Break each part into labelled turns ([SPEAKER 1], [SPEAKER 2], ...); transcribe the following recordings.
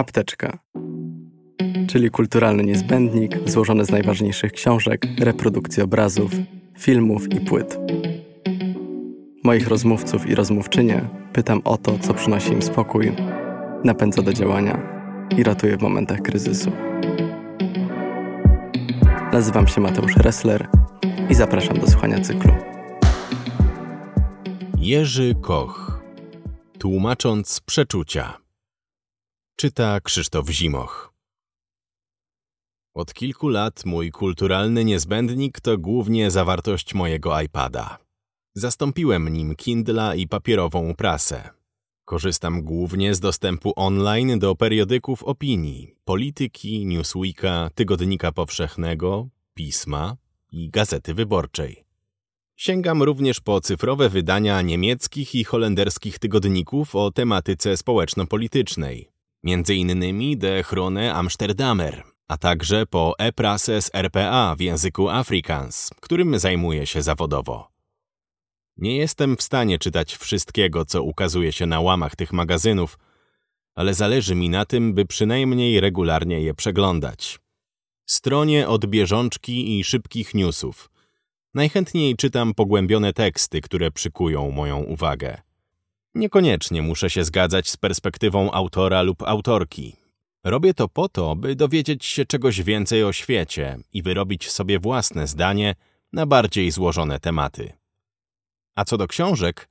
[SPEAKER 1] Apteczka, czyli kulturalny niezbędnik złożony z najważniejszych książek, reprodukcji obrazów, filmów i płyt. Moich rozmówców i rozmówczynie pytam o to, co przynosi im spokój, napędza do działania i ratuje w momentach kryzysu. Nazywam się Mateusz Ressler i zapraszam do słuchania cyklu.
[SPEAKER 2] Jerzy Koch, tłumacząc przeczucia. Czyta Krzysztof Zimoch. Od kilku lat mój kulturalny niezbędnik to głównie zawartość mojego iPada. Zastąpiłem nim Kindla i papierową prasę. Korzystam głównie z dostępu online do periodyków opinii, polityki, Newsweeka, Tygodnika Powszechnego, Pisma i Gazety Wyborczej. Sięgam również po cyfrowe wydania niemieckich i holenderskich tygodników o tematyce społeczno-politycznej, między innymi De Chrone Amsterdamer, a także po e-prasę z RPA w języku Afrikaans, którym zajmuję się zawodowo. Nie jestem w stanie czytać wszystkiego, co ukazuje się na łamach tych magazynów, ale zależy mi na tym, by przynajmniej regularnie je przeglądać. Stronie od bieżączki i szybkich newsów. Najchętniej czytam pogłębione teksty, które przykują moją uwagę. Niekoniecznie muszę się zgadzać z perspektywą autora lub autorki. Robię to po to, by dowiedzieć się czegoś więcej o świecie i wyrobić sobie własne zdanie na bardziej złożone tematy. A co do książek,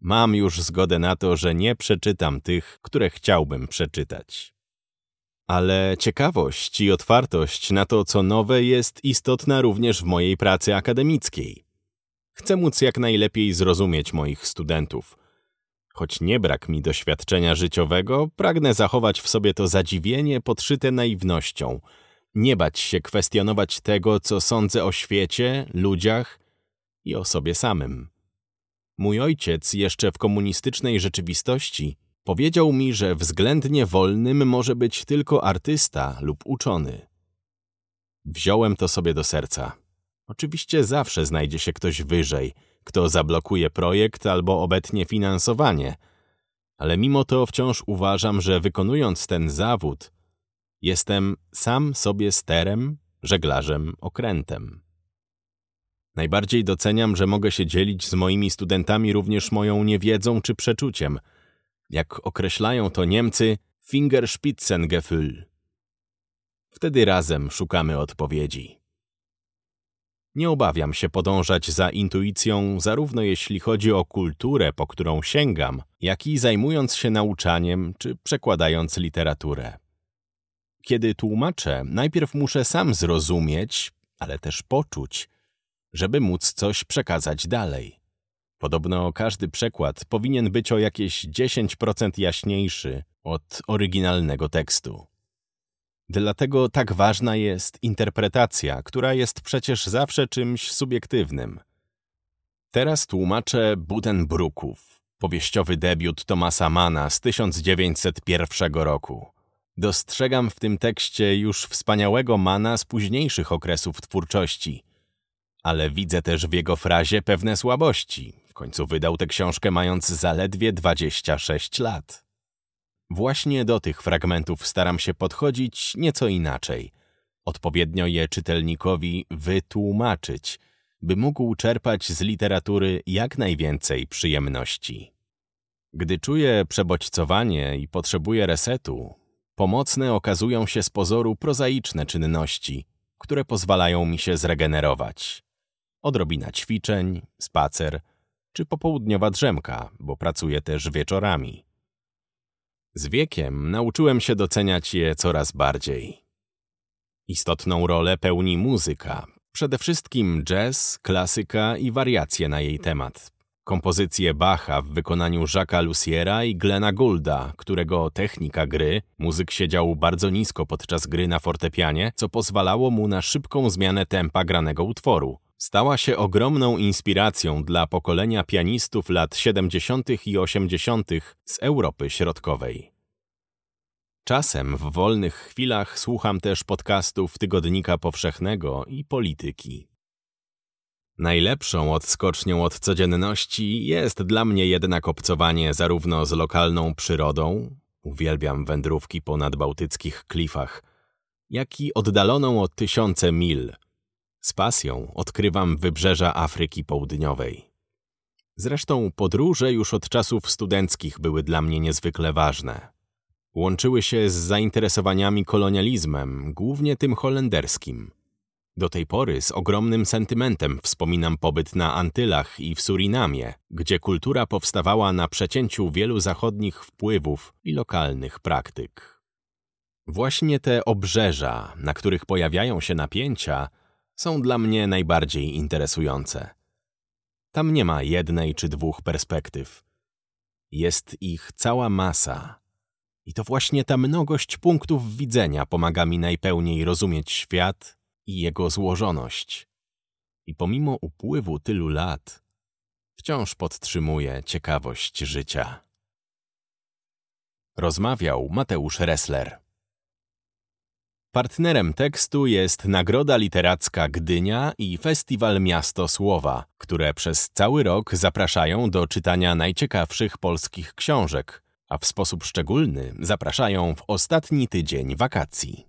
[SPEAKER 2] mam już zgodę na to, że nie przeczytam tych, które chciałbym przeczytać. Ale ciekawość i otwartość na to, co nowe, jest istotna również w mojej pracy akademickiej. Chcę móc jak najlepiej zrozumieć moich studentów. Choć nie brak mi doświadczenia życiowego, pragnę zachować w sobie to zadziwienie podszyte naiwnością, nie bać się kwestionować tego, co sądzę o świecie, ludziach i o sobie samym. Mój ojciec jeszcze w komunistycznej rzeczywistości powiedział mi, że względnie wolnym może być tylko artysta lub uczony. Wziąłem to sobie do serca. Oczywiście zawsze znajdzie się ktoś wyżej, kto zablokuje projekt albo obetnie finansowanie, ale mimo to wciąż uważam, że wykonując ten zawód, jestem sam sobie sterem, żeglarzem, okrętem. Najbardziej doceniam, że mogę się dzielić z moimi studentami również moją niewiedzą czy przeczuciem. Jak określają to Niemcy, Fingerspitzengefühl. Wtedy razem szukamy odpowiedzi. Nie obawiam się podążać za intuicją, zarówno jeśli chodzi o kulturę, po którą sięgam, jak i zajmując się nauczaniem czy przekładając literaturę. Kiedy tłumaczę, najpierw muszę sam zrozumieć, ale też poczuć, żeby móc coś przekazać dalej. Podobno każdy przekład powinien być o jakieś 10% jaśniejszy od oryginalnego tekstu. Dlatego tak ważna jest interpretacja, która jest przecież zawsze czymś subiektywnym. Teraz tłumaczę Budenbruków, powieściowy debiut Tomasa Mana z 1901 roku. Dostrzegam w tym tekście już wspaniałego Mana z późniejszych okresów twórczości – ale widzę też w jego frazie pewne słabości. W końcu wydał tę książkę mając zaledwie 26 lat. Właśnie do tych fragmentów staram się podchodzić nieco inaczej. Odpowiednio je czytelnikowi wytłumaczyć, by mógł czerpać z literatury jak najwięcej przyjemności. Gdy czuję przebodźcowanie i potrzebuję resetu, pomocne okazują się z pozoru prozaiczne czynności, które pozwalają mi się zregenerować odrobina ćwiczeń, spacer czy popołudniowa drzemka, bo pracuję też wieczorami. Z wiekiem nauczyłem się doceniać je coraz bardziej. Istotną rolę pełni muzyka, przede wszystkim jazz, klasyka i wariacje na jej temat. Kompozycje Bacha w wykonaniu Jacques'a Luciera i Glena Goulda, którego technika gry, muzyk siedział bardzo nisko podczas gry na fortepianie, co pozwalało mu na szybką zmianę tempa granego utworu, stała się ogromną inspiracją dla pokolenia pianistów lat 70. i 80. z Europy Środkowej. Czasem w wolnych chwilach słucham też podcastów Tygodnika Powszechnego i Polityki. Najlepszą odskocznią od codzienności jest dla mnie jednak obcowanie zarówno z lokalną przyrodą, Uwielbiam wędrówki po nadbałtyckich klifach, jak i oddaloną o tysiące mil. Z pasją odkrywam wybrzeża Afryki Południowej. Zresztą podróże już od czasów studenckich były dla mnie niezwykle ważne. Łączyły się z zainteresowaniami kolonializmem, głównie tym holenderskim. Do tej pory z ogromnym sentymentem wspominam pobyt na Antylach i w Surinamie, gdzie kultura powstawała na przecięciu wielu zachodnich wpływów i lokalnych praktyk. Właśnie te obrzeża, na których pojawiają się napięcia, są dla mnie najbardziej interesujące. Tam nie ma jednej czy dwóch perspektyw. Jest ich cała masa. I to właśnie ta mnogość punktów widzenia pomaga mi najpełniej rozumieć świat i jego złożoność. I pomimo upływu tylu lat, wciąż podtrzymuję ciekawość życia. Rozmawiał Mateusz Ressler. Partnerem tekstu jest Nagroda Literacka Gdynia i Festiwal Miasto Słowa, które przez cały rok zapraszają do czytania najciekawszych polskich książek, a w sposób szczególny zapraszają w ostatni tydzień wakacji.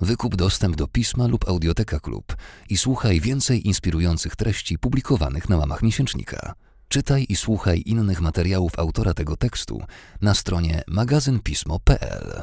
[SPEAKER 3] Wykup dostęp do pisma lub audioteka klub i słuchaj więcej inspirujących treści publikowanych na łamach miesięcznika. Czytaj i słuchaj innych materiałów autora tego tekstu na stronie magazynpismo.pl.